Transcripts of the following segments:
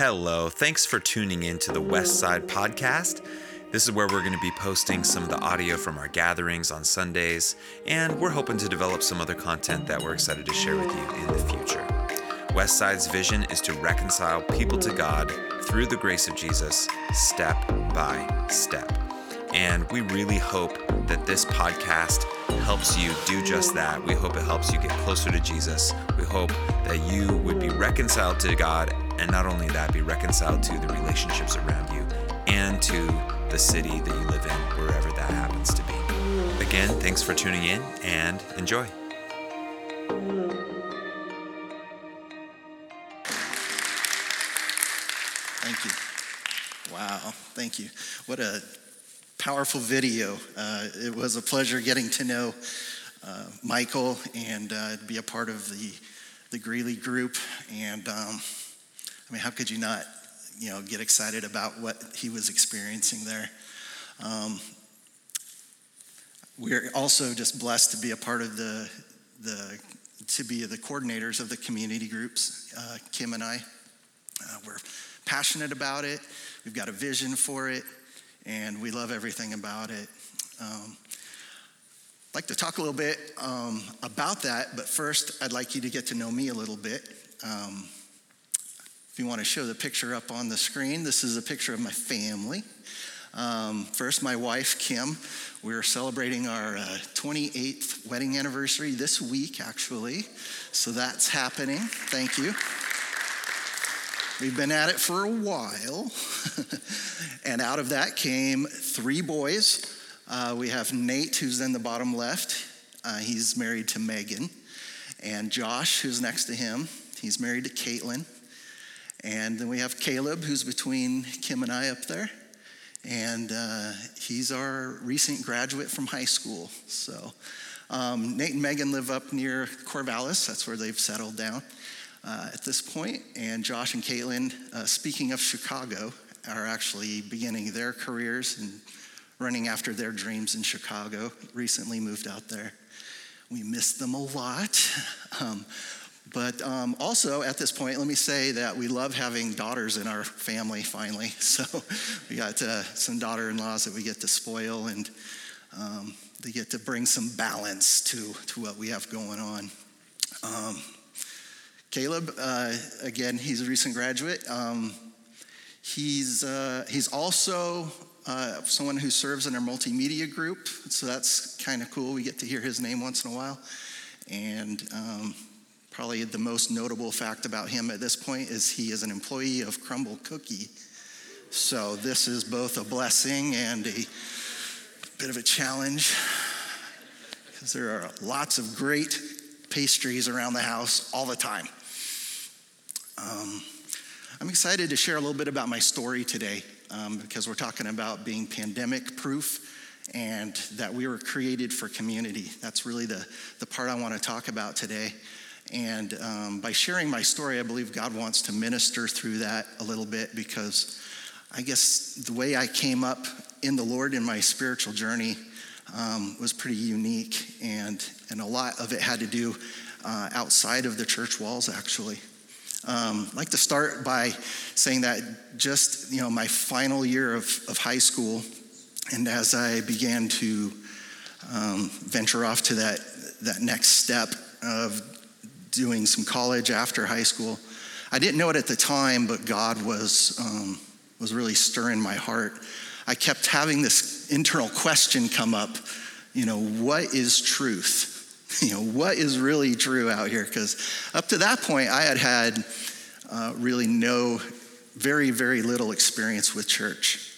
Hello, thanks for tuning in to the West Side Podcast. This is where we're going to be posting some of the audio from our gatherings on Sundays, and we're hoping to develop some other content that we're excited to share with you in the future. West Side's vision is to reconcile people to God through the grace of Jesus, step by step. And we really hope that this podcast helps you do just that. We hope it helps you get closer to Jesus. We hope that you would be reconciled to God, and not only that, be reconciled to the relationships around you and to the city that you live in, wherever that happens to be. Again, thanks for tuning in and enjoy. Thank you. Wow, thank you. What a powerful video. Uh, it was a pleasure getting to know uh, Michael and uh, be a part of the the Greeley group. And um, I mean, how could you not, you know, get excited about what he was experiencing there? Um, we're also just blessed to be a part of the the to be the coordinators of the community groups. Uh, Kim and I, uh, we're passionate about it. We've got a vision for it and we love everything about it. Um, I'd like to talk a little bit um, about that, but first, I'd like you to get to know me a little bit. Um, you want to show the picture up on the screen, this is a picture of my family. Um, first, my wife, Kim. We're celebrating our uh, 28th wedding anniversary this week, actually. So that's happening. Thank you. We've been at it for a while. and out of that came three boys. Uh, we have Nate, who's in the bottom left. Uh, he's married to Megan. And Josh, who's next to him, he's married to Caitlin. And then we have Caleb, who's between Kim and I up there. And uh, he's our recent graduate from high school. So um, Nate and Megan live up near Corvallis. That's where they've settled down uh, at this point. And Josh and Caitlin, uh, speaking of Chicago, are actually beginning their careers and running after their dreams in Chicago. Recently moved out there. We miss them a lot. Um, but um, also at this point, let me say that we love having daughters in our family finally. So we got uh, some daughter in laws that we get to spoil, and um, they get to bring some balance to, to what we have going on. Um, Caleb, uh, again, he's a recent graduate. Um, he's, uh, he's also uh, someone who serves in our multimedia group, so that's kind of cool. We get to hear his name once in a while. And um, probably the most notable fact about him at this point is he is an employee of Crumbl Cookie. So this is both a blessing and a bit of a challenge because there are lots of great pastries around the house all the time. Um, I'm excited to share a little bit about my story today um, because we're talking about being pandemic proof and that we were created for community. That's really the, the part I want to talk about today. And um, by sharing my story, I believe God wants to minister through that a little bit because I guess the way I came up in the Lord in my spiritual journey um, was pretty unique, and, and a lot of it had to do uh, outside of the church walls, actually. Um, I'd like to start by saying that just, you know, my final year of, of high school, and as I began to um, venture off to that, that next step of doing some college after high school, I didn't know it at the time, but God was, um, was really stirring my heart. I kept having this internal question come up, you know, what is truth? you know, what is really true out here? Because up to that point, I had had uh, really no, very, very little experience with church.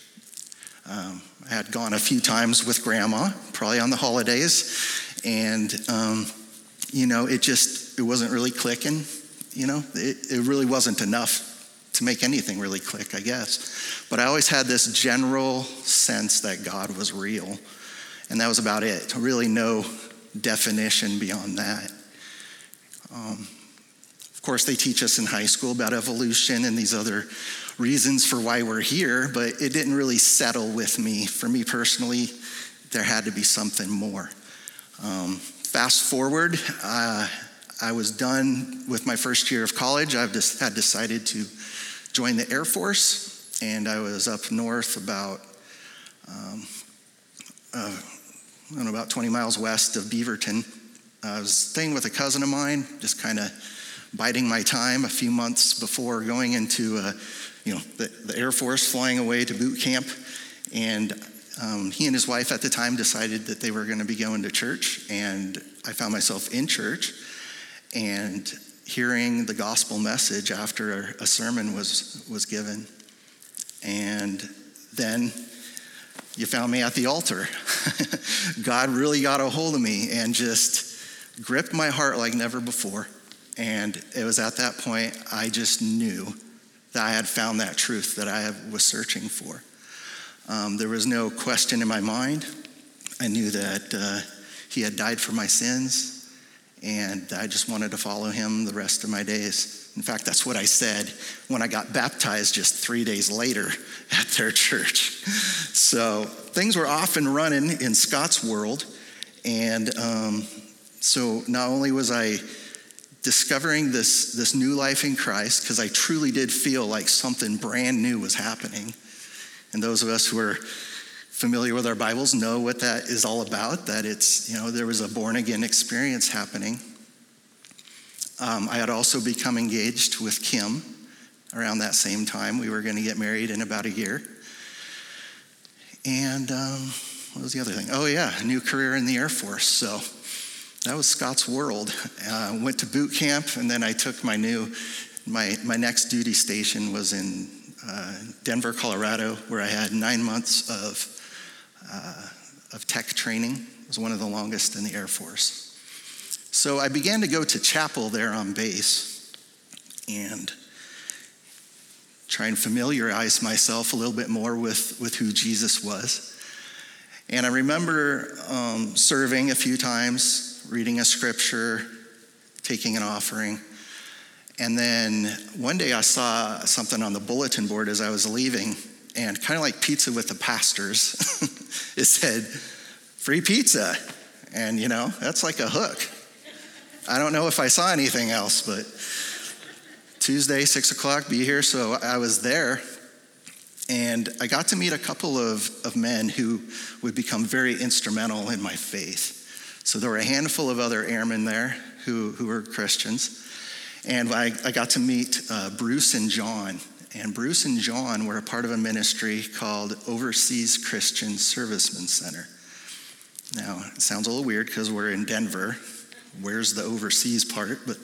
Um, I had gone a few times with grandma, probably on the holidays, and, um, you know, it just, it wasn't really clicking, you know, it, it really wasn't enough to make anything really click, I guess. But I always had this general sense that God was real, and that was about it. Really, no definition beyond that. Um, of course, they teach us in high school about evolution and these other reasons for why we're here, but it didn't really settle with me. For me personally, there had to be something more. Um, fast forward, uh, I was done with my first year of college. I had decided to join the Air Force, and I was up north about, um, uh, I don't know, about 20 miles west of Beaverton. I was staying with a cousin of mine, just kind of biding my time a few months before going into, uh, you know, the, the, Air Force, flying away to boot camp. And um, he and his wife at the time decided that they were going to be going to church. And I found myself in church and hearing the gospel message after a sermon was, was given. And then you found me at the altar. God really got a hold of me and just gripped my heart like never before. And it was at that point I just knew that I had found that truth that I was searching for. Um, there was no question in my mind. I knew that uh, He had died for my sins, and I just wanted to follow Him the rest of my days. In fact, that's what I said when I got baptized just three days later at their church. So things were off and running in Scott's world. And um, so not only was I discovering this, this new life in Christ, because I truly did feel like something brand new was happening. And those of us who are familiar with our Bibles know what that is all about, that it's, you know, there was a born again experience happening. Um, I had also become engaged with Kim around that same time. We were going to get married in about a year. And um, what was the other thing? Oh, yeah, a new career in the Air Force. So that was Scott's world. Uh, went to boot camp, and then I took my new, my, my next duty station was in uh, Denver, Colorado, where I had nine months of, uh, of tech training. It was one of the longest in the Air Force. So I began to go to chapel there on base and try and familiarize myself a little bit more with, with who Jesus was. And I remember um, serving a few times reading a scripture, taking an offering. And then one day I saw something on the bulletin board as I was leaving, and kind of like pizza with the pastors, it said, free pizza. And, you know, that's like a hook. I don't know if I saw anything else, but Tuesday, six o'clock, be here. So I was there, and I got to meet a couple of, of men who would become very instrumental in my faith. So there were a handful of other airmen there who, who were Christians. And I, I got to meet uh, Bruce and John. And Bruce and John were a part of a ministry called Overseas Christian Servicemen Center. Now, it sounds a little weird because we're in Denver. Where's the overseas part? But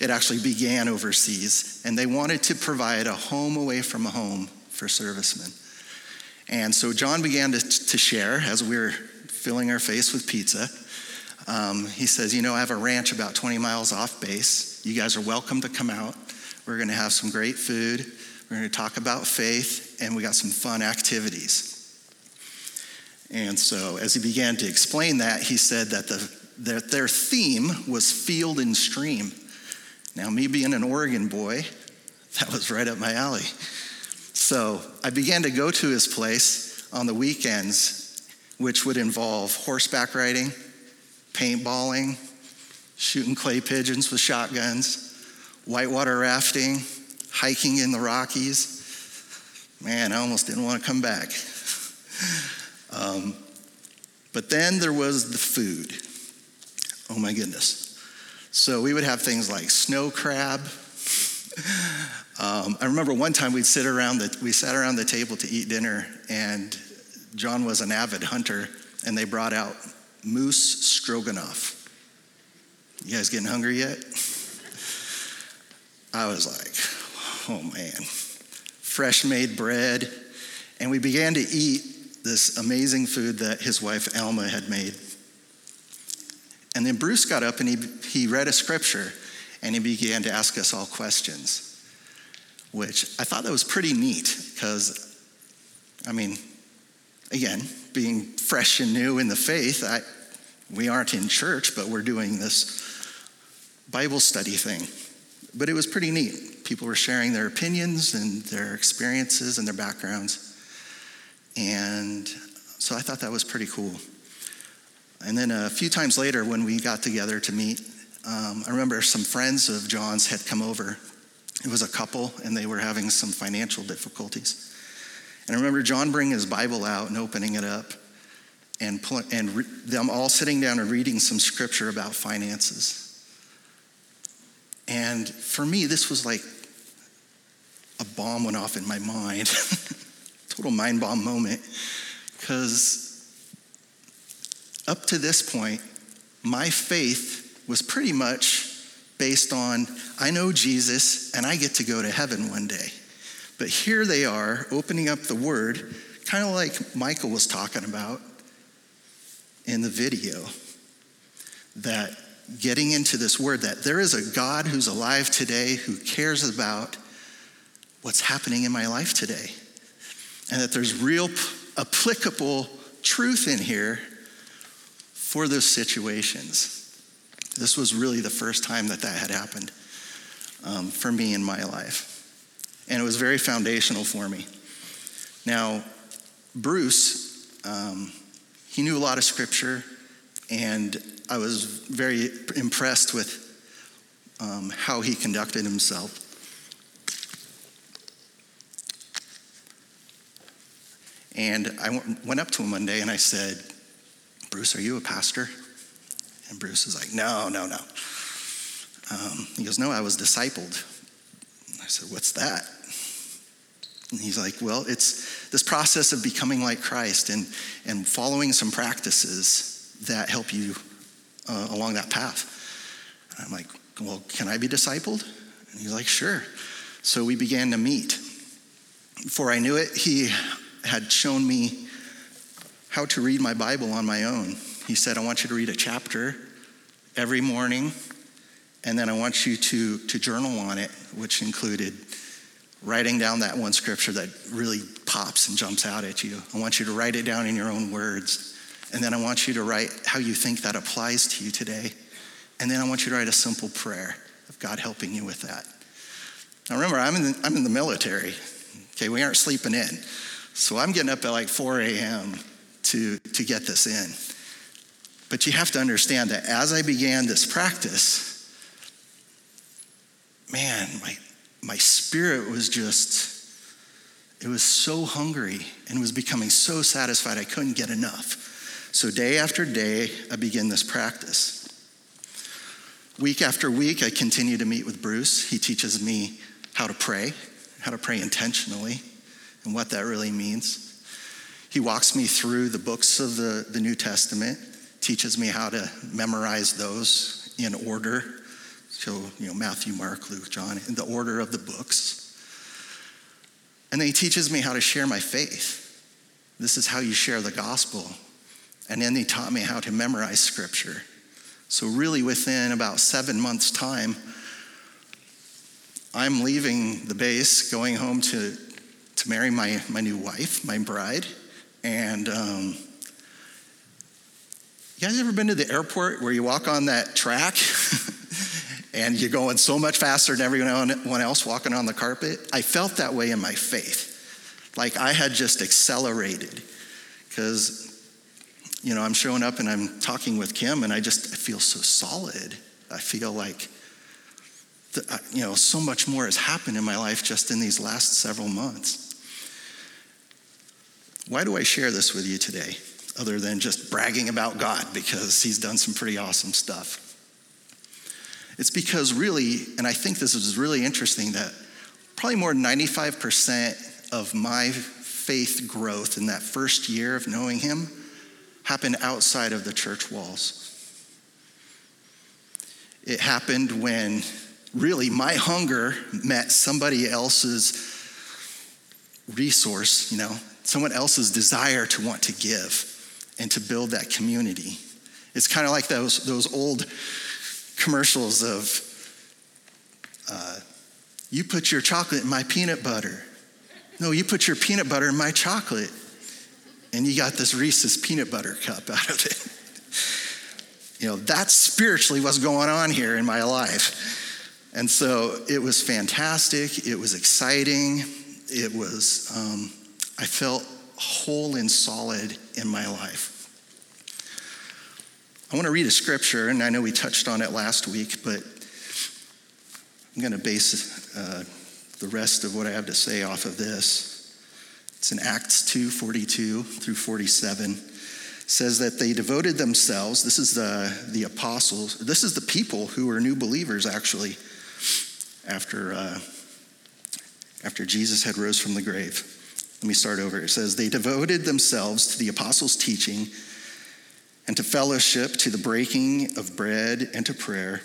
it actually began overseas. And they wanted to provide a home away from a home for servicemen. And so John began to, to share as we were filling our face with pizza. Um, he says, You know, I have a ranch about 20 miles off base. You guys are welcome to come out. We're going to have some great food. We're going to talk about faith, and we got some fun activities. And so, as he began to explain that, he said that, the, that their theme was field and stream. Now, me being an Oregon boy, that was right up my alley. So, I began to go to his place on the weekends, which would involve horseback riding paintballing, shooting clay pigeons with shotguns, whitewater rafting, hiking in the Rockies. Man, I almost didn't want to come back. Um, but then there was the food. Oh my goodness. So we would have things like snow crab. Um, I remember one time we'd sit around the, we sat around the table to eat dinner, and John was an avid hunter, and they brought out moose stroganoff. You guys getting hungry yet? I was like, oh man, fresh made bread. And we began to eat this amazing food that his wife Alma had made. And then Bruce got up and he, he read a scripture and he began to ask us all questions, which I thought that was pretty neat because, I mean, again, being fresh and new in the faith, I, we aren't in church, but we're doing this Bible study thing. But it was pretty neat. People were sharing their opinions and their experiences and their backgrounds. And so I thought that was pretty cool. And then a few times later, when we got together to meet, um, I remember some friends of John's had come over It was a couple, and they were having some financial difficulties. And I remember John bringing his Bible out and opening it up, and, and re- them all sitting down and reading some scripture about finances. And for me, this was like a bomb went off in my mind. Total mind bomb moment. Because up to this point, my faith was pretty much based on I know Jesus and I get to go to heaven one day. But here they are opening up the word, kind of like Michael was talking about in the video, that getting into this word that there is a God who's alive today who cares about what's happening in my life today. And that there's real applicable truth in here for those situations. This was really the first time that that had happened um, for me in my life. And it was very foundational for me. Now, Bruce, um, he knew a lot of scripture, and I was very impressed with um, how he conducted himself. And I went up to him one day and I said, Bruce, are you a pastor? And Bruce is like, No, no, no. Um, he goes, No, I was discipled. I said, What's that? And he's like, Well, it's this process of becoming like Christ and, and following some practices that help you uh, along that path. And I'm like, Well, can I be discipled? And he's like, Sure. So we began to meet. Before I knew it, he had shown me how to read my Bible on my own. He said, I want you to read a chapter every morning, and then I want you to, to journal on it, which included writing down that one scripture that really pops and jumps out at you. I want you to write it down in your own words. And then I want you to write how you think that applies to you today. And then I want you to write a simple prayer of God helping you with that. Now remember, I'm in the, I'm in the military. Okay, we aren't sleeping in. So I'm getting up at like 4 a.m. to, to get this in. But you have to understand that as I began this practice, man, my, my spirit was just, it was so hungry and was becoming so satisfied I couldn't get enough. So day after day, I began this practice. Week after week, I continue to meet with Bruce. He teaches me how to pray, how to pray intentionally and what that really means. He walks me through the books of the, the New Testament, teaches me how to memorize those in order. So, you know, Matthew, Mark, Luke, John, in the order of the books. And then he teaches me how to share my faith. This is how you share the gospel. And then he taught me how to memorize scripture. So, really, within about seven months' time, I'm leaving the base, going home to to marry my, my new wife, my bride. And um, you guys ever been to the airport where you walk on that track and you're going so much faster than everyone else walking on the carpet? I felt that way in my faith. Like I had just accelerated because, you know, I'm showing up and I'm talking with Kim and I just I feel so solid. I feel like, the, you know, so much more has happened in my life just in these last several months. Why do I share this with you today, other than just bragging about God because He's done some pretty awesome stuff? It's because, really, and I think this is really interesting, that probably more than 95% of my faith growth in that first year of knowing Him happened outside of the church walls. It happened when really my hunger met somebody else's resource, you know, someone else's desire to want to give and to build that community. It's kind of like those, those old commercials of, uh, you put your chocolate in my peanut butter. No, you put your peanut butter in my chocolate. And you got this Reese's peanut butter cup out of it. you know, that's spiritually what's going on here in my life. And so it was fantastic. It was exciting. It was um, I felt whole and solid in my life. I want to read a scripture, and I know we touched on it last week, but I'm going to base uh, the rest of what I have to say off of this. It's in Acts 2 42 through 47. It says that they devoted themselves. This is the, the apostles. This is the people who were new believers, actually, after, uh, after Jesus had rose from the grave. Let me start over. It says, They devoted themselves to the apostles' teaching and to fellowship, to the breaking of bread, and to prayer.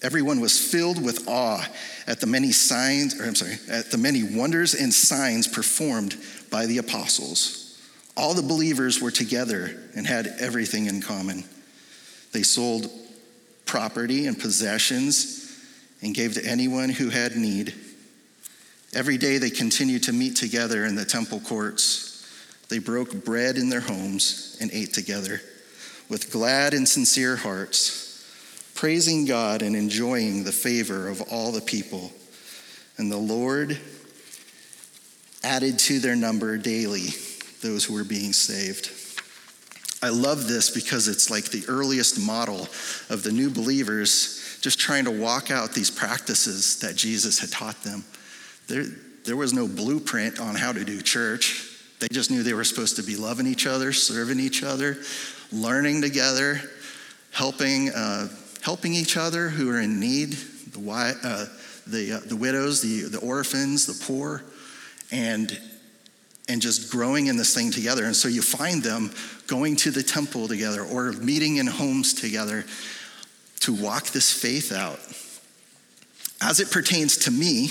Everyone was filled with awe at the many signs, or I'm sorry, at the many wonders and signs performed by the apostles. All the believers were together and had everything in common. They sold property and possessions and gave to anyone who had need. Every day they continued to meet together in the temple courts. They broke bread in their homes and ate together with glad and sincere hearts, praising God and enjoying the favor of all the people. And the Lord added to their number daily those who were being saved. I love this because it's like the earliest model of the new believers just trying to walk out these practices that Jesus had taught them. There, there was no blueprint on how to do church. They just knew they were supposed to be loving each other, serving each other, learning together, helping, uh, helping each other who are in need, the, uh, the, uh, the widows, the, the orphans, the poor, and, and just growing in this thing together. And so you find them going to the temple together or meeting in homes together to walk this faith out. As it pertains to me,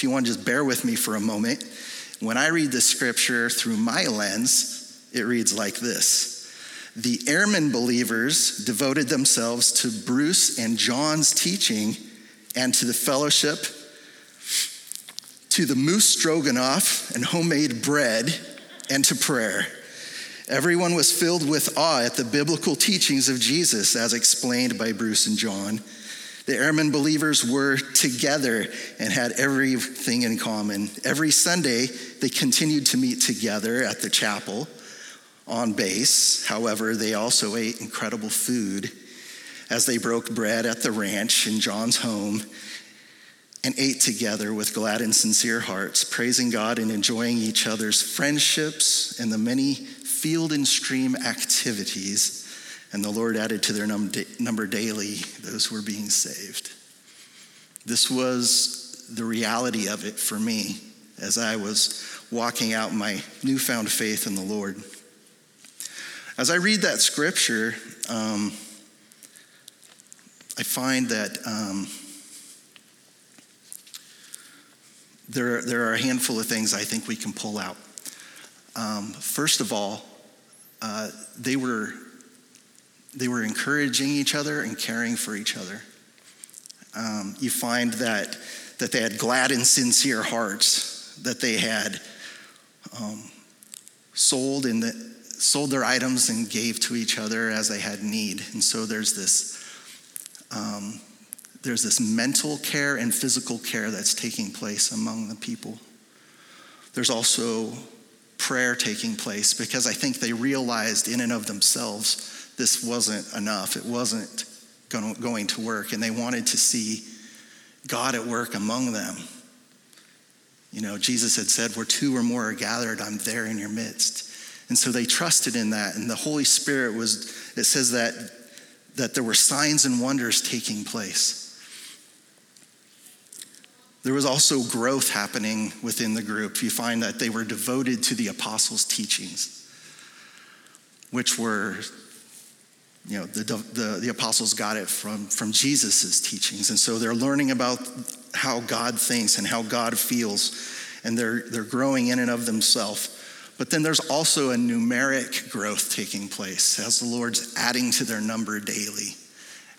if you want to just bear with me for a moment, when I read the scripture through my lens, it reads like this the airmen believers devoted themselves to Bruce and John's teaching and to the fellowship, to the moose stroganoff and homemade bread, and to prayer. Everyone was filled with awe at the biblical teachings of Jesus as explained by Bruce and John. The airmen believers were together and had everything in common. Every Sunday, they continued to meet together at the chapel on base. However, they also ate incredible food as they broke bread at the ranch in John's home and ate together with glad and sincere hearts, praising God and enjoying each other's friendships and the many field and stream activities. And the Lord added to their number daily those who were being saved. This was the reality of it for me as I was walking out my newfound faith in the Lord. As I read that scripture, um, I find that um, there, there are a handful of things I think we can pull out. Um, first of all, uh, they were they were encouraging each other and caring for each other. Um, you find that that they had glad and sincere hearts, that they had um, sold in the sold their items and gave to each other as they had need. And so there's this, um, there's this mental care and physical care that's taking place among the people. There's also prayer taking place because I think they realized in and of themselves this wasn't enough. It wasn't going to work, and they wanted to see God at work among them. You know, Jesus had said, Where two or more are gathered, I'm there in your midst. And so they trusted in that. And the Holy Spirit was, it says that, that there were signs and wonders taking place. There was also growth happening within the group. You find that they were devoted to the apostles' teachings, which were, you know, the, the, the apostles got it from, from Jesus' teachings. And so they're learning about how God thinks and how God feels, and they're, they're growing in and of themselves. But then there's also a numeric growth taking place as the Lord's adding to their number daily.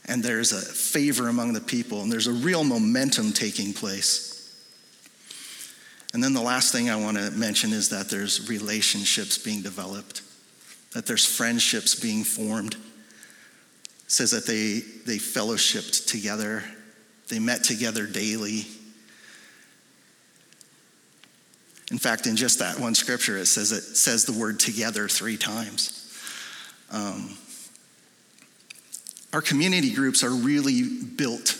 And there's a favor among the people, and there's a real momentum taking place. And then the last thing I want to mention is that there's relationships being developed, that there's friendships being formed. Says that they, they fellowshipped together, they met together daily, In fact, in just that one scripture, it says it says the word together three times. Um, our community groups are really built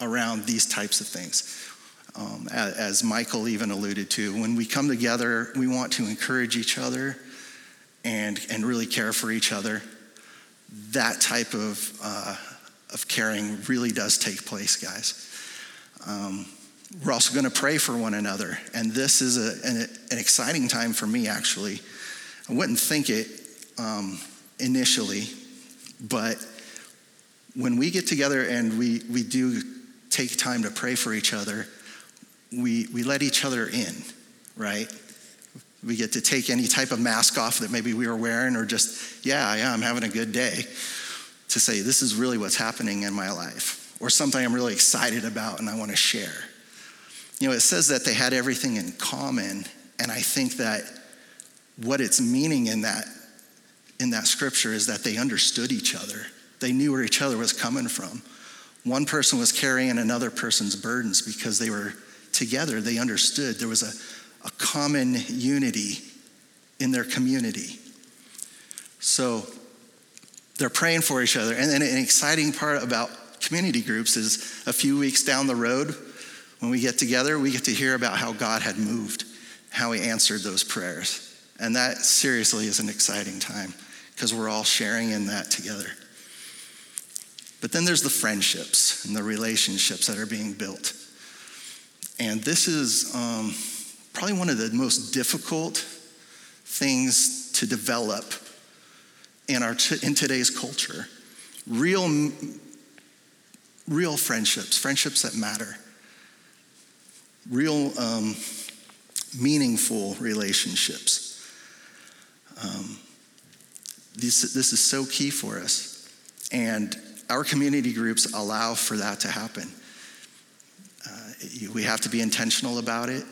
around these types of things. Um, as, as Michael even alluded to, when we come together, we want to encourage each other and, and really care for each other. That type of, uh, of caring really does take place, guys. Um, we're also going to pray for one another. And this is a, an, an, exciting time for me, actually. I wouldn't think it um, initially, but when we get together and we, we do take time to pray for each other, we, we let each other in, right? We get to take any type of mask off that maybe we were wearing, or just, yeah, yeah, I'm having a good day, to say, this is really what's happening in my life, or something I'm really excited about and I want to share. You know, it says that they had everything in common, and I think that what it's meaning in that in that scripture is that they understood each other. They knew where each other was coming from. One person was carrying another person's burdens because they were together. They understood there was a, a common unity in their community. So they're praying for each other. And then an exciting part about community groups is a few weeks down the road, when we get together, we get to hear about how God had moved, how He answered those prayers. And that seriously is an exciting time because we're all sharing in that together. But then there's the friendships and the relationships that are being built. And this is um, probably one of the most difficult things to develop in, our in today's culture. Real, real friendships, friendships that matter. Real um, meaningful relationships. Um, this, this is so key for us. And our community groups allow for that to happen. Uh, we have to be intentional about it,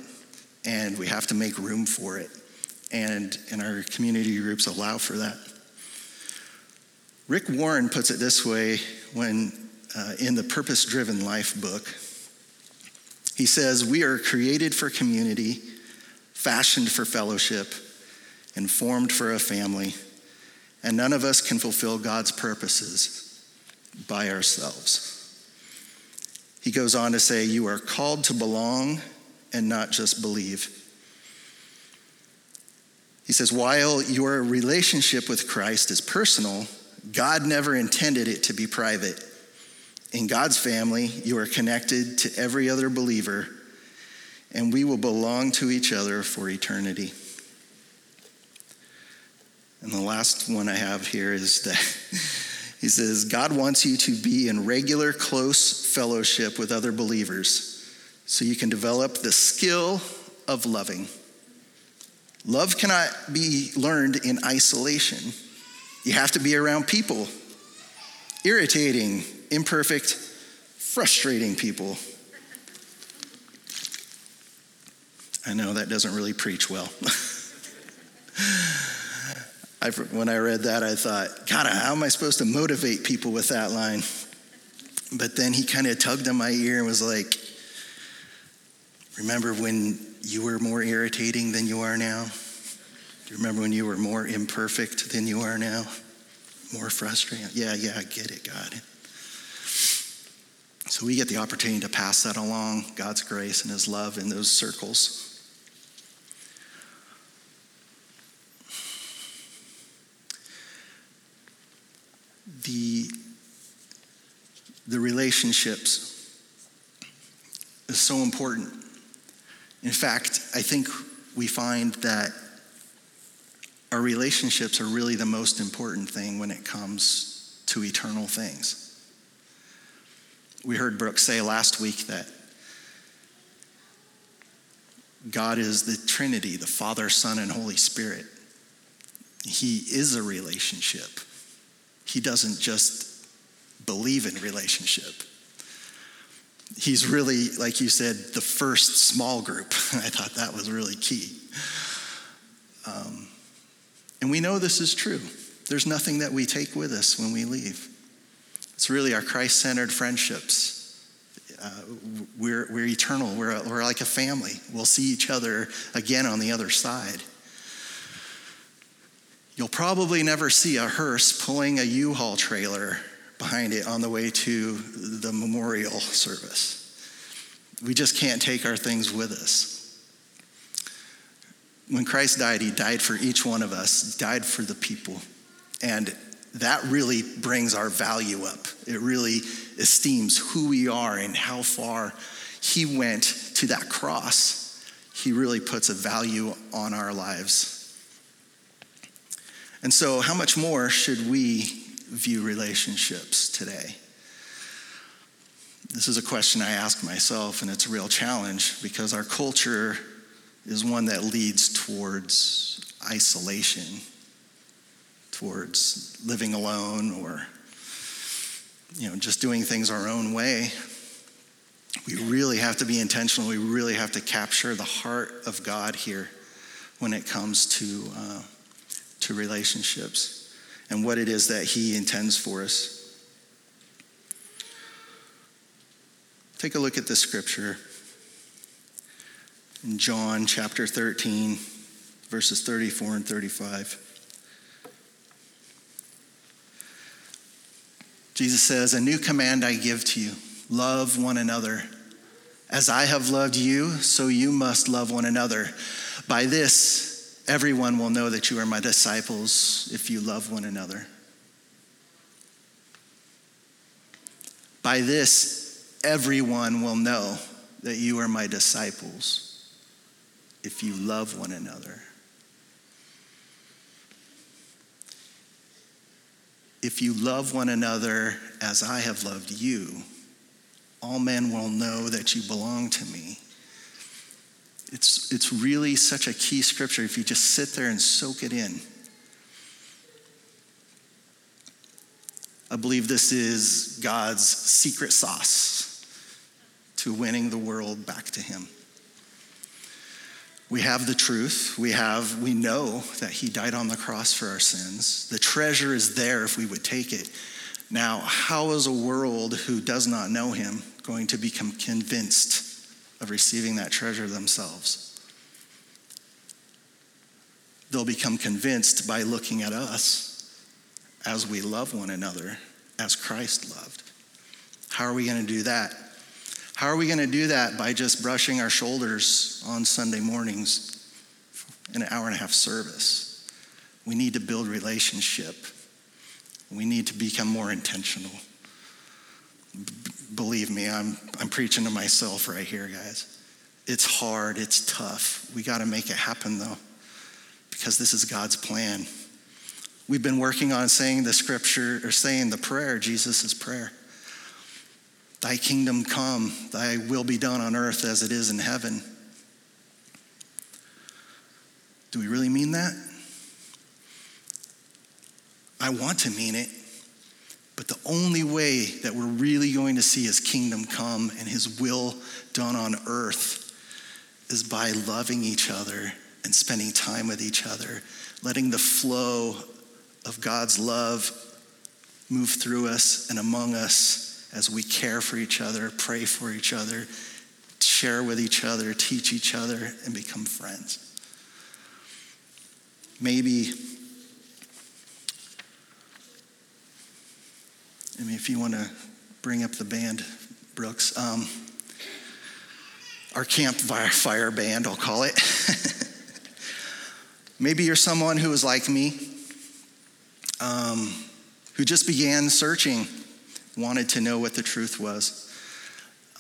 and we have to make room for it. And, and our community groups allow for that. Rick Warren puts it this way when uh, in the Purpose Driven Life book. He says, We are created for community, fashioned for fellowship, and formed for a family and none of us can fulfill God's purposes by ourselves. He goes on to say, You are called to belong and not just believe. He says, While your relationship with Christ is personal, God never intended it to be private. In God's family, you are connected to every other believer, and we will belong to each other for eternity. And the last one I have here is that he says, God wants you to be in regular, close fellowship with other believers so you can develop the skill of loving. Love cannot be learned in isolation. You have to be around people, irritating, imperfect, frustrating people. I know that doesn't really preach well. I, when I read that, I thought, God, how am I supposed to motivate people with that line? But then he kind of tugged on my ear and was like, Remember when you were more irritating than you are now? Do you remember when you were more imperfect than you are now? More frustrating? Yeah, yeah, I get it, God. So we get the opportunity to pass that along, God's grace and His love in those circles. the, the relationships is so important. In fact, I think we find that our relationships are really the most important thing when it comes to eternal things. We heard Brooke say last week that God is the Trinity, the Father, Son, and Holy Spirit. He is a relationship. He doesn't just believe in relationship. He's really, like you said, the first small group. I thought that was really key. Um, and we know this is true. There's nothing that we take with us when we leave. It's really our Christ centered friendships. Uh, we're, we're eternal, we're, we're like a family. We'll see each other again on the other side. You'll probably never see a hearse pulling a U Haul trailer behind it on the way to the memorial service. We just can't take our things with us. When Christ died, he died for each one of us, died for the people. And that really brings our value up. It really esteems who we are and how far he went to that cross. He really puts a value on our lives. And so, how much more should we view relationships today? This is a question I ask myself, and it's a real challenge because our culture is one that leads towards isolation, towards living alone, or you know, just doing things our own way. We really have to be intentional. We really have to capture the heart of God here when it comes to, uh, to relationships and what it is that He intends for us. Take a look at this scripture in John chapter 13, verses 34 and 35. Jesus says, A new command I give to you love one another. As I have loved you, so you must love one another. By this, everyone will know that you are my disciples if you love one another. By this, everyone will know that you are my disciples if you love one another. If you love one another as I have loved you, all men will know that you belong to me. It's, it's really such a key scripture if you just sit there and soak it in. I believe this is God's secret sauce to winning the world back to Him. We have the truth. We have we know that he died on the cross for our sins. The treasure is there if we would take it. Now, how is a world who does not know him going to become convinced of receiving that treasure themselves? They'll become convinced by looking at us as we love one another as Christ loved. How are we going to do that? How are we going to do that? By just brushing our shoulders on Sunday mornings in an hour and a half service. We need to build relationship. We need to become more intentional. Believe me, I'm, I'm preaching to myself right here, guys. It's hard, it's tough. We got to make it happen, though, because this is God's plan. We've been working on saying the scripture or saying the prayer, Jesus' prayer. Thy kingdom come, thy will be done on earth as it is in heaven. Do we really mean that? I want to mean it, but the only way that we're really going to see his kingdom come and his will done on earth is by loving each other and spending time with each other, letting the flow of God's love move through us and among us as we care for each other, pray for each other, share with each other, teach each other, and become friends. Maybe, I mean, if you want to bring up the band, Brooks, um, our campfire fire band, I'll call it. Maybe you're someone who is like me, um, who just began searching wanted to know what the truth was.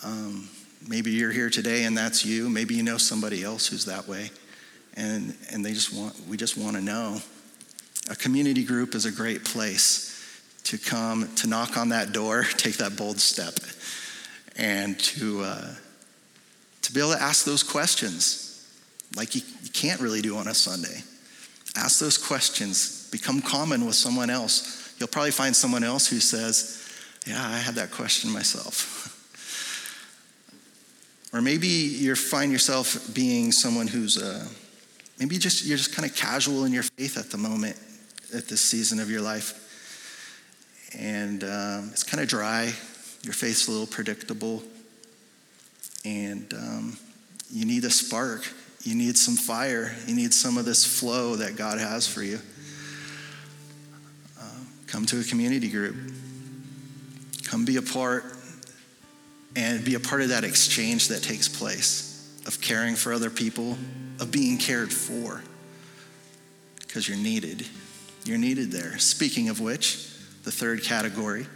Um, maybe you're here today and that's you. Maybe you know somebody else who's that way. And, and they just want, we just want to know. A community group is a great place to come, to knock on that door, take that bold step, and to, uh, to be able to ask those questions like you, you can't really do on a Sunday. Ask those questions, become common with someone else. You'll probably find someone else who says, yeah, I had that question myself. or maybe you find yourself being someone who's uh, maybe just you're just kind of casual in your faith at the moment, at this season of your life, and um, it's kind of dry. Your faith's a little predictable, and um, you need a spark. You need some fire. You need some of this flow that God has for you. Uh, come to a community group Come be a part and be a part of that exchange that takes place of caring for other people, of being cared for, because you're needed. You're needed there. Speaking of which, the third category,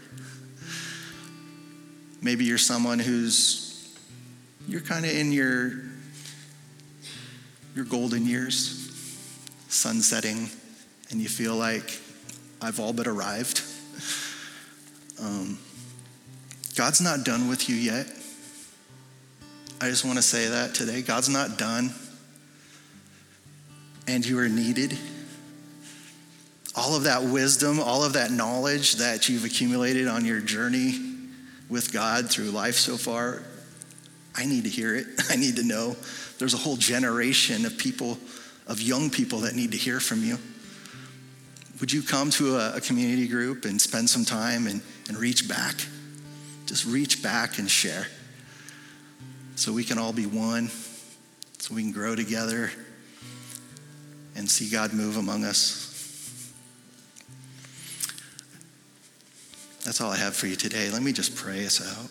maybe you're someone who's, you're kind of in your, your golden years, sunsetting, and you feel like I've all but arrived. Um, God's not done with you yet. I just want to say that today. God's not done. And you are needed. All of that wisdom, all of that knowledge that you've accumulated on your journey with God through life so far, I need to hear it. I need to know. There's a whole generation of people, of young people that need to hear from you. Would you come to a, a community group and spend some time and, and reach back? Just reach back and share so we can all be one, so we can grow together and see God move among us. That's all I have for you today. Let me just pray us out.